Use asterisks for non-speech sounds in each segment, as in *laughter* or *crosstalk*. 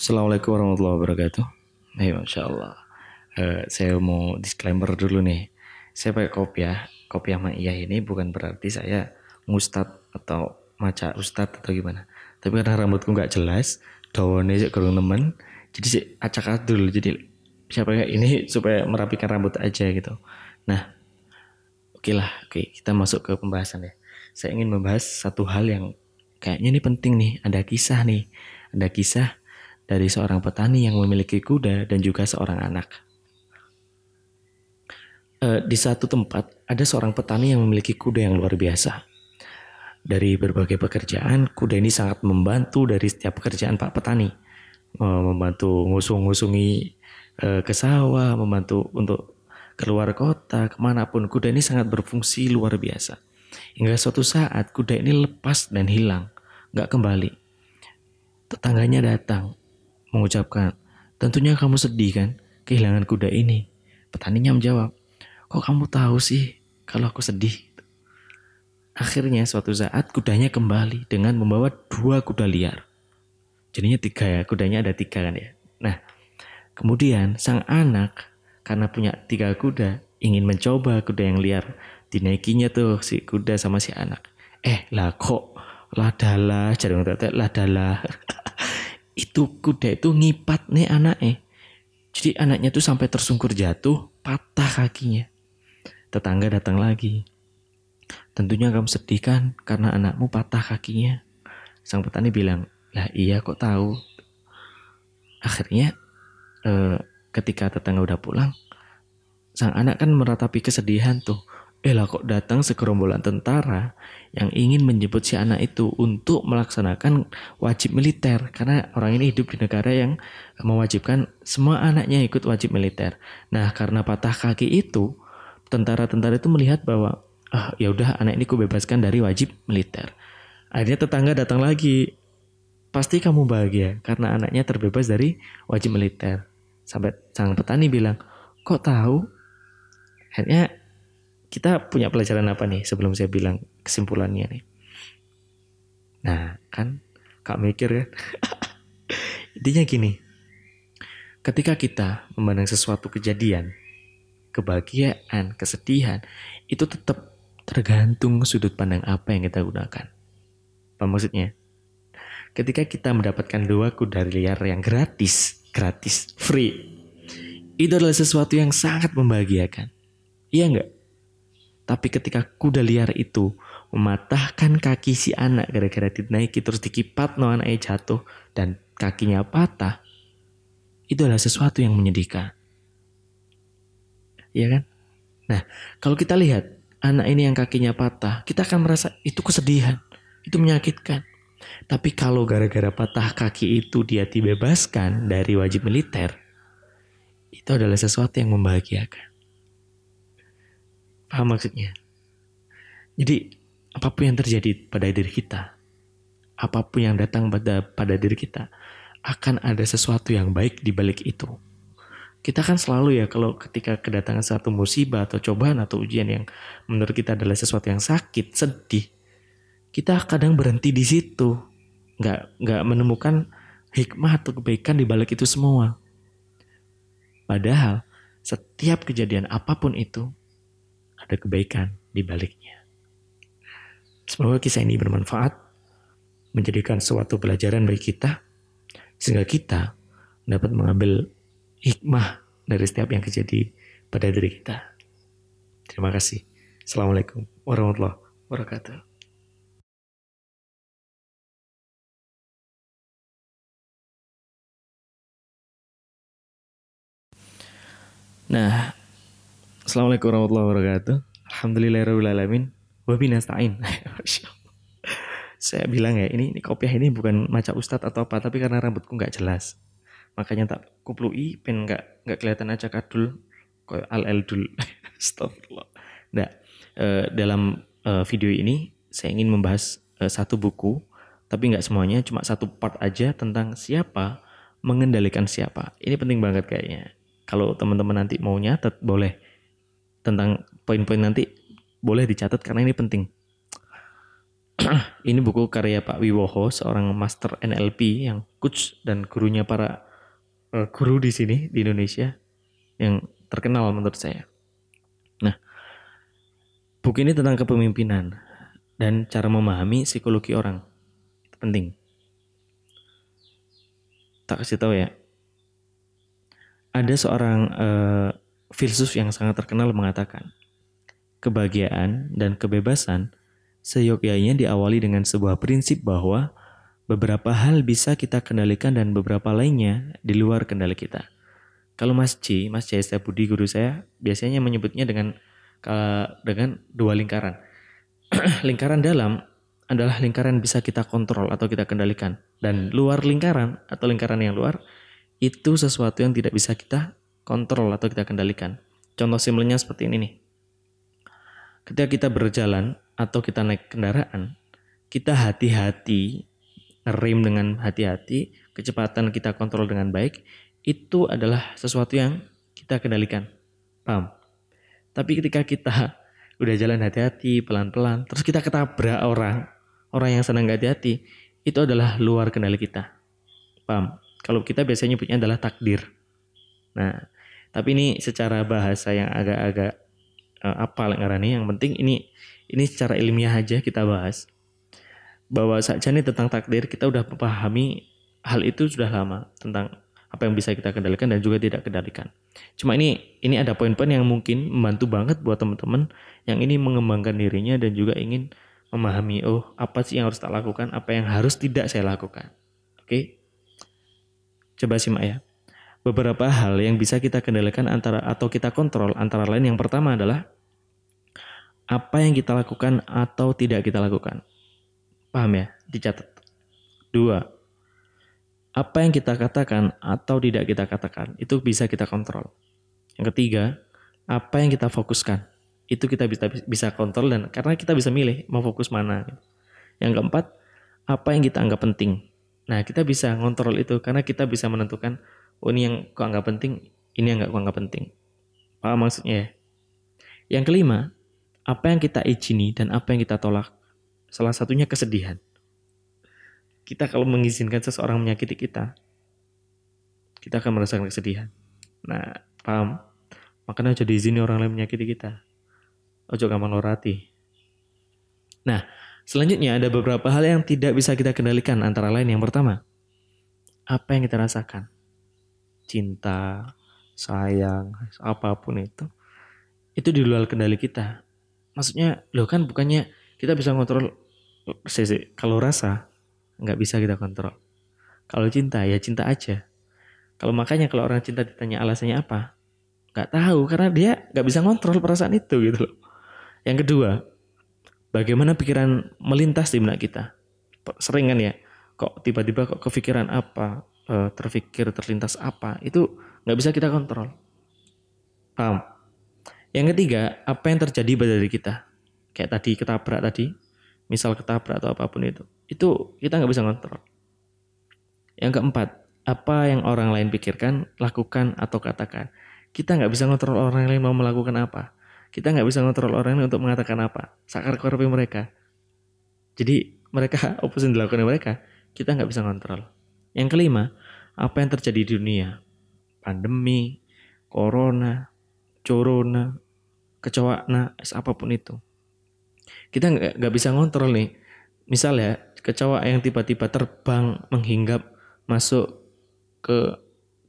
Assalamualaikum warahmatullahi wabarakatuh. Hey, Masya Allah. Eh, saya mau disclaimer dulu nih. Saya pakai kopiah. Kopiah Ma'iyah ini bukan berarti saya ngustad atau maca ustad atau gimana. Tapi karena rambutku nggak jelas, dawane sih kurang temen, jadi sih acak adul. Jadi siapa ya ini supaya merapikan rambut aja gitu. Nah, oke lah, oke kita masuk ke pembahasan ya. Saya ingin membahas satu hal yang kayaknya ini penting nih. Ada kisah nih, ada kisah dari seorang petani yang memiliki kuda dan juga seorang anak. E, di satu tempat ada seorang petani yang memiliki kuda yang luar biasa. Dari berbagai pekerjaan, kuda ini sangat membantu dari setiap pekerjaan Pak petani. E, membantu ngusung-ngusungi e, ke sawah, membantu untuk keluar kota, ke mana pun. Kuda ini sangat berfungsi luar biasa. Hingga suatu saat kuda ini lepas dan hilang, nggak kembali. Tetangganya datang, mengucapkan, tentunya kamu sedih kan kehilangan kuda ini. Petaninya menjawab, kok kamu tahu sih kalau aku sedih? Akhirnya suatu saat kudanya kembali dengan membawa dua kuda liar. Jadinya tiga ya, kudanya ada tiga kan ya. Nah, kemudian sang anak karena punya tiga kuda ingin mencoba kuda yang liar. Dinaikinya tuh si kuda sama si anak. Eh lah kok ladalah, jarang tete ladalah. *laughs* itu kuda itu ngipat nih anaknya. Jadi anaknya tuh sampai tersungkur jatuh, patah kakinya. Tetangga datang lagi. Tentunya kamu sedih kan karena anakmu patah kakinya. Sang petani bilang, lah iya kok tahu. Akhirnya eh, ketika tetangga udah pulang, sang anak kan meratapi kesedihan tuh. Eh kok datang segerombolan tentara yang ingin menjemput si anak itu untuk melaksanakan wajib militer karena orang ini hidup di negara yang mewajibkan semua anaknya ikut wajib militer. Nah karena patah kaki itu tentara-tentara itu melihat bahwa ah ya udah anak ini ku bebaskan dari wajib militer. Akhirnya tetangga datang lagi. Pasti kamu bahagia karena anaknya terbebas dari wajib militer. Sampai sang petani bilang, kok tahu? Akhirnya kita punya pelajaran apa nih sebelum saya bilang kesimpulannya nih? Nah, kan Kak mikir kan? *laughs* Intinya gini, ketika kita memandang sesuatu kejadian, kebahagiaan, kesedihan, itu tetap tergantung sudut pandang apa yang kita gunakan. Apa maksudnya? Ketika kita mendapatkan dua kuda liar yang gratis, gratis, free, itu adalah sesuatu yang sangat membahagiakan. Iya enggak? Tapi ketika kuda liar itu mematahkan kaki si anak gara-gara dinaiki terus dikipat no anaknya jatuh dan kakinya patah, itu adalah sesuatu yang menyedihkan. Iya kan? Nah, kalau kita lihat anak ini yang kakinya patah, kita akan merasa itu kesedihan, itu menyakitkan. Tapi kalau gara-gara patah kaki itu dia dibebaskan dari wajib militer, itu adalah sesuatu yang membahagiakan. Paham maksudnya? Jadi apa pun yang terjadi pada diri kita, apa pun yang datang pada pada diri kita, akan ada sesuatu yang baik di balik itu. Kita kan selalu ya kalau ketika kedatangan satu musibah atau cobaan atau ujian yang menurut kita adalah sesuatu yang sakit, sedih, kita kadang berhenti di situ, nggak nggak menemukan hikmah atau kebaikan di balik itu semua. Padahal setiap kejadian apa pun itu ada kebaikan di baliknya. Semoga kisah ini bermanfaat, menjadikan suatu pelajaran bagi kita, sehingga kita dapat mengambil hikmah dari setiap yang terjadi pada diri kita. Terima kasih. Assalamualaikum warahmatullahi wabarakatuh. Nah, Assalamualaikum warahmatullahi wabarakatuh. Alhamdulillahirrahmanirrahim. Wabi nasta'in. *laughs* Saya bilang ya, ini, ini kopiah ini bukan maca ustadz atau apa, tapi karena rambutku nggak jelas. Makanya tak kuplui, pen nggak nggak kelihatan aja kadul, kayak al eldul. *laughs* Astagfirullah. Nah, eh, dalam eh, video ini saya ingin membahas eh, satu buku, tapi nggak semuanya, cuma satu part aja tentang siapa mengendalikan siapa. Ini penting banget kayaknya. Kalau teman-teman nanti mau nyatet, boleh tentang poin-poin nanti boleh dicatat karena ini penting. ini buku karya Pak Wiwoho, seorang master NLP yang coach dan gurunya para uh, guru di sini di Indonesia yang terkenal menurut saya. Nah, buku ini tentang kepemimpinan dan cara memahami psikologi orang. Itu penting. Tak kasih tahu ya. Ada seorang uh, filsuf yang sangat terkenal mengatakan, kebahagiaan dan kebebasan seyogyanya diawali dengan sebuah prinsip bahwa beberapa hal bisa kita kendalikan dan beberapa lainnya di luar kendali kita. Kalau Mas C, Mas C. Budi guru saya biasanya menyebutnya dengan dengan dua lingkaran. *clears throat* lingkaran dalam adalah lingkaran bisa kita kontrol atau kita kendalikan dan luar lingkaran atau lingkaran yang luar itu sesuatu yang tidak bisa kita kontrol atau kita kendalikan. Contoh simpelnya seperti ini nih. Ketika kita berjalan atau kita naik kendaraan, kita hati-hati, ngerem dengan hati-hati, kecepatan kita kontrol dengan baik, itu adalah sesuatu yang kita kendalikan. Paham? Tapi ketika kita udah jalan hati-hati, pelan-pelan, terus kita ketabrak orang, orang yang senang hati-hati, itu adalah luar kendali kita. Paham? Kalau kita biasanya nyebutnya adalah takdir. Nah, tapi ini secara bahasa yang agak-agak uh, apa ngarani yang penting ini ini secara ilmiah aja kita bahas bahwa saja nih tentang takdir kita udah memahami hal itu sudah lama tentang apa yang bisa kita kendalikan dan juga tidak kendalikan. Cuma ini ini ada poin-poin yang mungkin membantu banget buat teman-teman yang ini mengembangkan dirinya dan juga ingin memahami oh apa sih yang harus tak lakukan, apa yang harus tidak saya lakukan. Oke. Coba simak ya. Beberapa hal yang bisa kita kendalikan antara atau kita kontrol antara lain yang pertama adalah apa yang kita lakukan atau tidak kita lakukan. Paham ya? Dicatat. Dua, apa yang kita katakan atau tidak kita katakan itu bisa kita kontrol. Yang ketiga, apa yang kita fokuskan itu kita bisa bisa kontrol dan karena kita bisa milih mau fokus mana. Yang keempat, apa yang kita anggap penting. Nah, kita bisa ngontrol itu karena kita bisa menentukan oh ini yang kok anggap penting, ini yang nggak kok anggap penting. Paham maksudnya ya? Yang kelima, apa yang kita izini dan apa yang kita tolak. Salah satunya kesedihan. Kita kalau mengizinkan seseorang menyakiti kita, kita akan merasakan kesedihan. Nah, paham? Makanya aja diizini orang lain menyakiti kita. Ojo gampang lorati. Nah, selanjutnya ada beberapa hal yang tidak bisa kita kendalikan antara lain yang pertama, apa yang kita rasakan. Cinta, sayang, apa pun itu. Itu di luar kendali kita. Maksudnya lo kan bukannya kita bisa kontrol sih kalau rasa nggak bisa kita kontrol. Kalau cinta ya cinta aja. Kalau makanya kalau orang cinta ditanya alasannya apa? Nggak tahu karena dia nggak bisa kontrol perasaan itu gitu loh. Yang kedua bagaimana pikiran melintas di benak kita? Sering kan ya kok tiba-tiba kok kepikiran apa eh, terpikir terlintas apa itu nggak bisa kita kontrol paham yang ketiga, apa yang terjadi pada diri kita? Kayak tadi ketabrak tadi, misal ketabrak atau apa pun itu. Itu kita nggak bisa kontrol. Yang keempat, apa yang orang lain pikirkan, lakukan atau katakan. Kita nggak bisa kontrol orang lain mau melakukan apa. Kita nggak bisa kontrol orang lain untuk mengatakan apa. Sakar korupi mereka. Jadi mereka apa yang dilakukan mereka, kita nggak bisa kontrol. Yang kelima, apa yang terjadi di dunia? Pandemi, corona, corona, kecoa, nah apa pun itu. Kita nggak bisa ngontrol nih. Misal ya, kecoa yang tiba-tiba terbang menghinggap masuk ke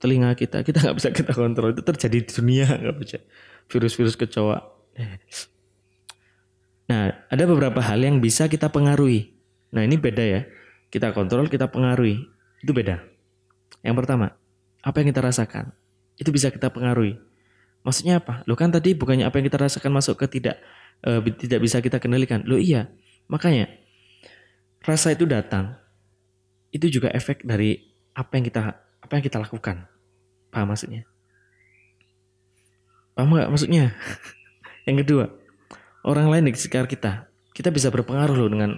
telinga kita, kita nggak bisa kita kontrol. Itu terjadi di dunia nggak bisa. Virus-virus kecoa. Nah, ada beberapa hal yang bisa kita pengaruhi. Nah, ini beda ya. Kita kontrol, kita pengaruhi. Itu beda. Yang pertama, apa yang kita rasakan? Itu bisa kita pengaruhi. Maksudnya apa? Lo kan tadi bukannya apa yang kita rasakan masuk ke tidak uh, tidak bisa kita kendalikan. Lo iya. Makanya rasa itu datang. Itu juga efek dari apa yang kita apa yang kita lakukan. Paham maksudnya? Paham gak maksudnya? *laughs* yang kedua, orang lain di sekitar kita. Kita bisa berpengaruh loh dengan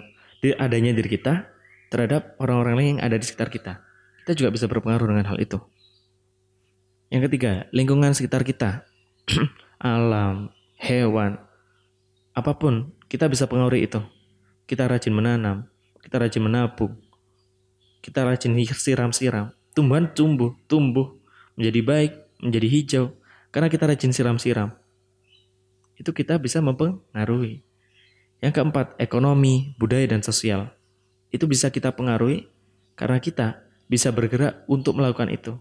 adanya diri kita terhadap orang-orang lain yang ada di sekitar kita. Kita juga bisa berpengaruh dengan hal itu. Yang ketiga, lingkungan sekitar kita. *clears throat* alam, hewan, apa pun kita bisa pengaruhi itu. kita rajin menanam, kita rajin menabung, kita rajin siram-siram, tumbuhan tumbuh, tumbuh menjadi baik, menjadi hijau, karena kita rajin siram-siram. Itu kita bisa mempengaruhi. Yang keempat, ekonomi, budaya, dan sosial. Itu bisa kita pengaruhi karena kita bisa bergerak untuk melakukan itu.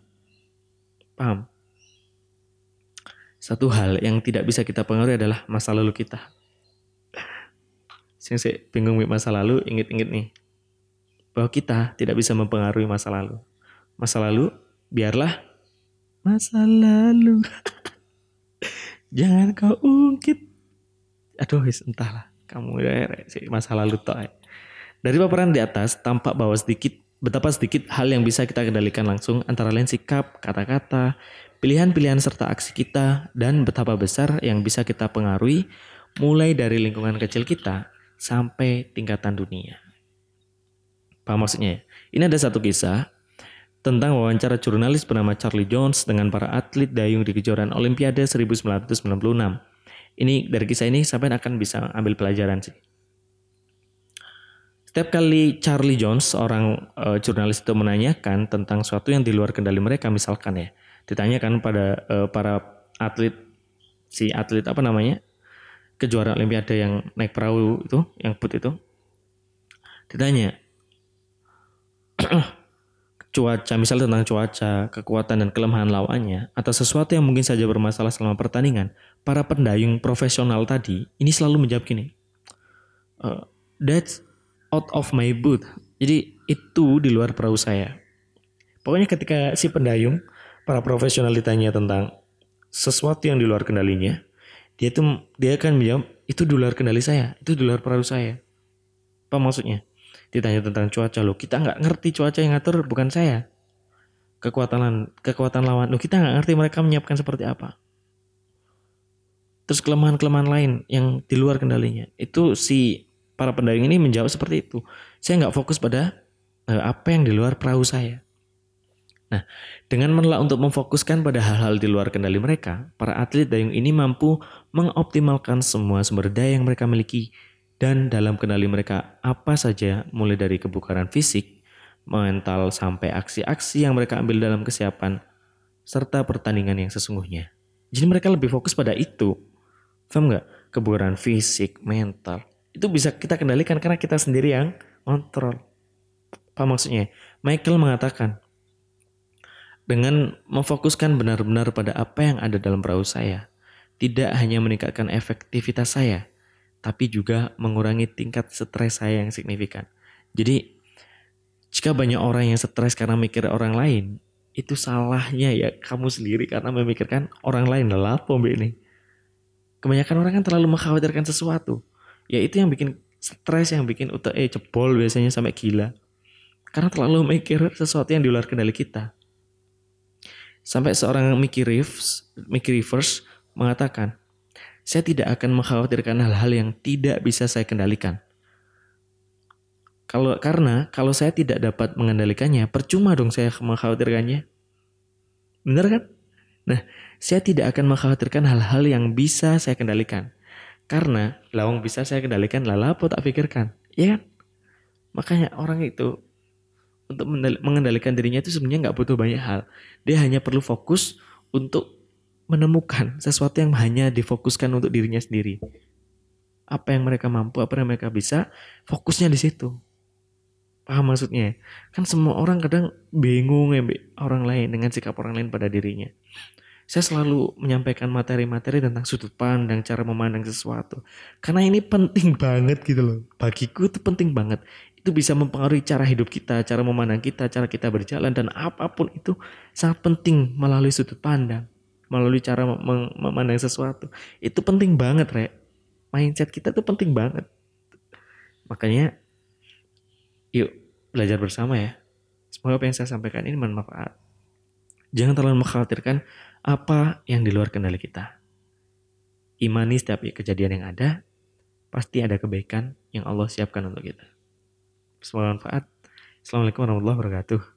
Paham? Satu hal yang tidak bisa kita pengaruhi adalah masa lalu kita. Saya bingung masa lalu, inget-inget nih. Bahwa kita tidak bisa mempengaruhi masa lalu. Masa lalu, biarlah masa lalu. *laughs* Jangan kau ungkit. Aduh, entahlah. Kamu ya, masa lalu toh. Dari paparan di atas, tampak bahwa sedikit betapa sedikit hal yang bisa kita kendalikan langsung antara lain sikap, kata-kata, pilihan-pilihan serta aksi kita, dan betapa besar yang bisa kita pengaruhi mulai dari lingkungan kecil kita sampai tingkatan dunia. Apa maksudnya? Ini ada satu kisah tentang wawancara jurnalis bernama Charlie Jones dengan para atlet dayung di kejuaraan Olimpiade 1996. Ini dari kisah ini sampai akan bisa ambil pelajaran sih. Setiap kali Charlie Jones, seorang uh, jurnalis itu menanyakan tentang sesuatu yang di luar kendali mereka, misalkan ya, ditanyakan pada uh, para atlet, si atlet apa namanya, kejuaraan Olimpiade yang naik perahu itu, yang put itu, ditanya, *clears throat* cuaca, misal tentang cuaca, kekuatan dan kelemahan lawannya, atau sesuatu yang mungkin saja bermasalah selama pertandingan, para pendayung profesional tadi ini selalu menjawab gini, uh, that's out of my boot. Jadi itu di luar perahu saya. Pokoknya ketika si pendayung, para profesional ditanya tentang sesuatu yang di luar kendalinya, dia tuh dia akan menjawab itu di luar kendali saya, itu di luar perahu saya. Apa maksudnya? ditanya tentang cuaca lo kita nggak ngerti cuaca yang ngatur bukan saya kekuatan kekuatan lawan lo kita nggak ngerti mereka menyiapkan seperti apa terus kelemahan-kelemahan lain yang di luar kendalinya itu si para pendayung ini menjawab seperti itu saya nggak fokus pada uh, apa yang di luar perahu saya Nah, dengan menolak untuk memfokuskan pada hal-hal di luar kendali mereka, para atlet dayung ini mampu mengoptimalkan semua sumber daya yang mereka miliki dan dalam kendali mereka apa saja mulai dari kebukaran fisik, mental sampai aksi-aksi yang mereka ambil dalam kesiapan serta pertandingan yang sesungguhnya. Jadi mereka lebih fokus pada itu. Paham nggak? Kebukaran fisik, mental. Itu bisa kita kendalikan karena kita sendiri yang kontrol. Apa maksudnya? Michael mengatakan, dengan memfokuskan benar-benar pada apa yang ada dalam perahu saya, tidak hanya meningkatkan efektivitas saya, tapi juga mengurangi tingkat stres saya yang signifikan. Jadi jika banyak orang yang stres karena mikir orang lain, itu salahnya ya kamu sendiri karena memikirkan orang lain lelah pombe ini. Kebanyakan orang kan terlalu mengkhawatirkan sesuatu. Ya itu yang bikin stres, yang bikin utak eh jebol biasanya sampai gila. Karena terlalu mikir sesuatu yang di luar kendali kita. Sampai seorang Mickey Reeves, Mickey Rivers mengatakan, saya tidak akan mengkhawatirkan hal-hal yang tidak bisa saya kendalikan. Kalau karena kalau saya tidak dapat mengendalikannya, percuma dong saya mengkhawatirkannya. Benar kan? Nah, saya tidak akan mengkhawatirkan hal-hal yang bisa saya kendalikan. Karena lawang bisa saya kendalikan, lala apa tak pikirkan. Ya kan? Makanya orang itu untuk mengendalikan dirinya itu sebenarnya nggak butuh banyak hal. Dia hanya perlu fokus untuk menemukan sesuatu yang hanya difokuskan untuk dirinya sendiri. Apa yang mereka mampu, apa yang mereka bisa, fokusnya di situ. Paham maksudnya? Kan semua orang kadang bingung ya orang lain dengan sikap orang lain pada dirinya. Saya selalu menyampaikan materi-materi tentang sudut pandang, cara memandang sesuatu. Karena ini penting banget gitu loh. Bagiku itu penting banget. Itu bisa mempengaruhi cara hidup kita, cara memandang kita, cara kita berjalan, dan apa pun itu sangat penting melalui sudut pandang melalui cara memandang sesuatu. Itu penting banget, Re. Mindset kita tuh penting banget. Makanya yuk belajar bersama ya. Semoga apa yang saya sampaikan ini bermanfaat. Jangan terlalu mengkhawatirkan apa yang di luar kendali kita. Imani setiap kejadian yang ada, pasti ada kebaikan yang Allah siapkan untuk kita. Semoga bermanfaat. Assalamualaikum warahmatullahi wabarakatuh.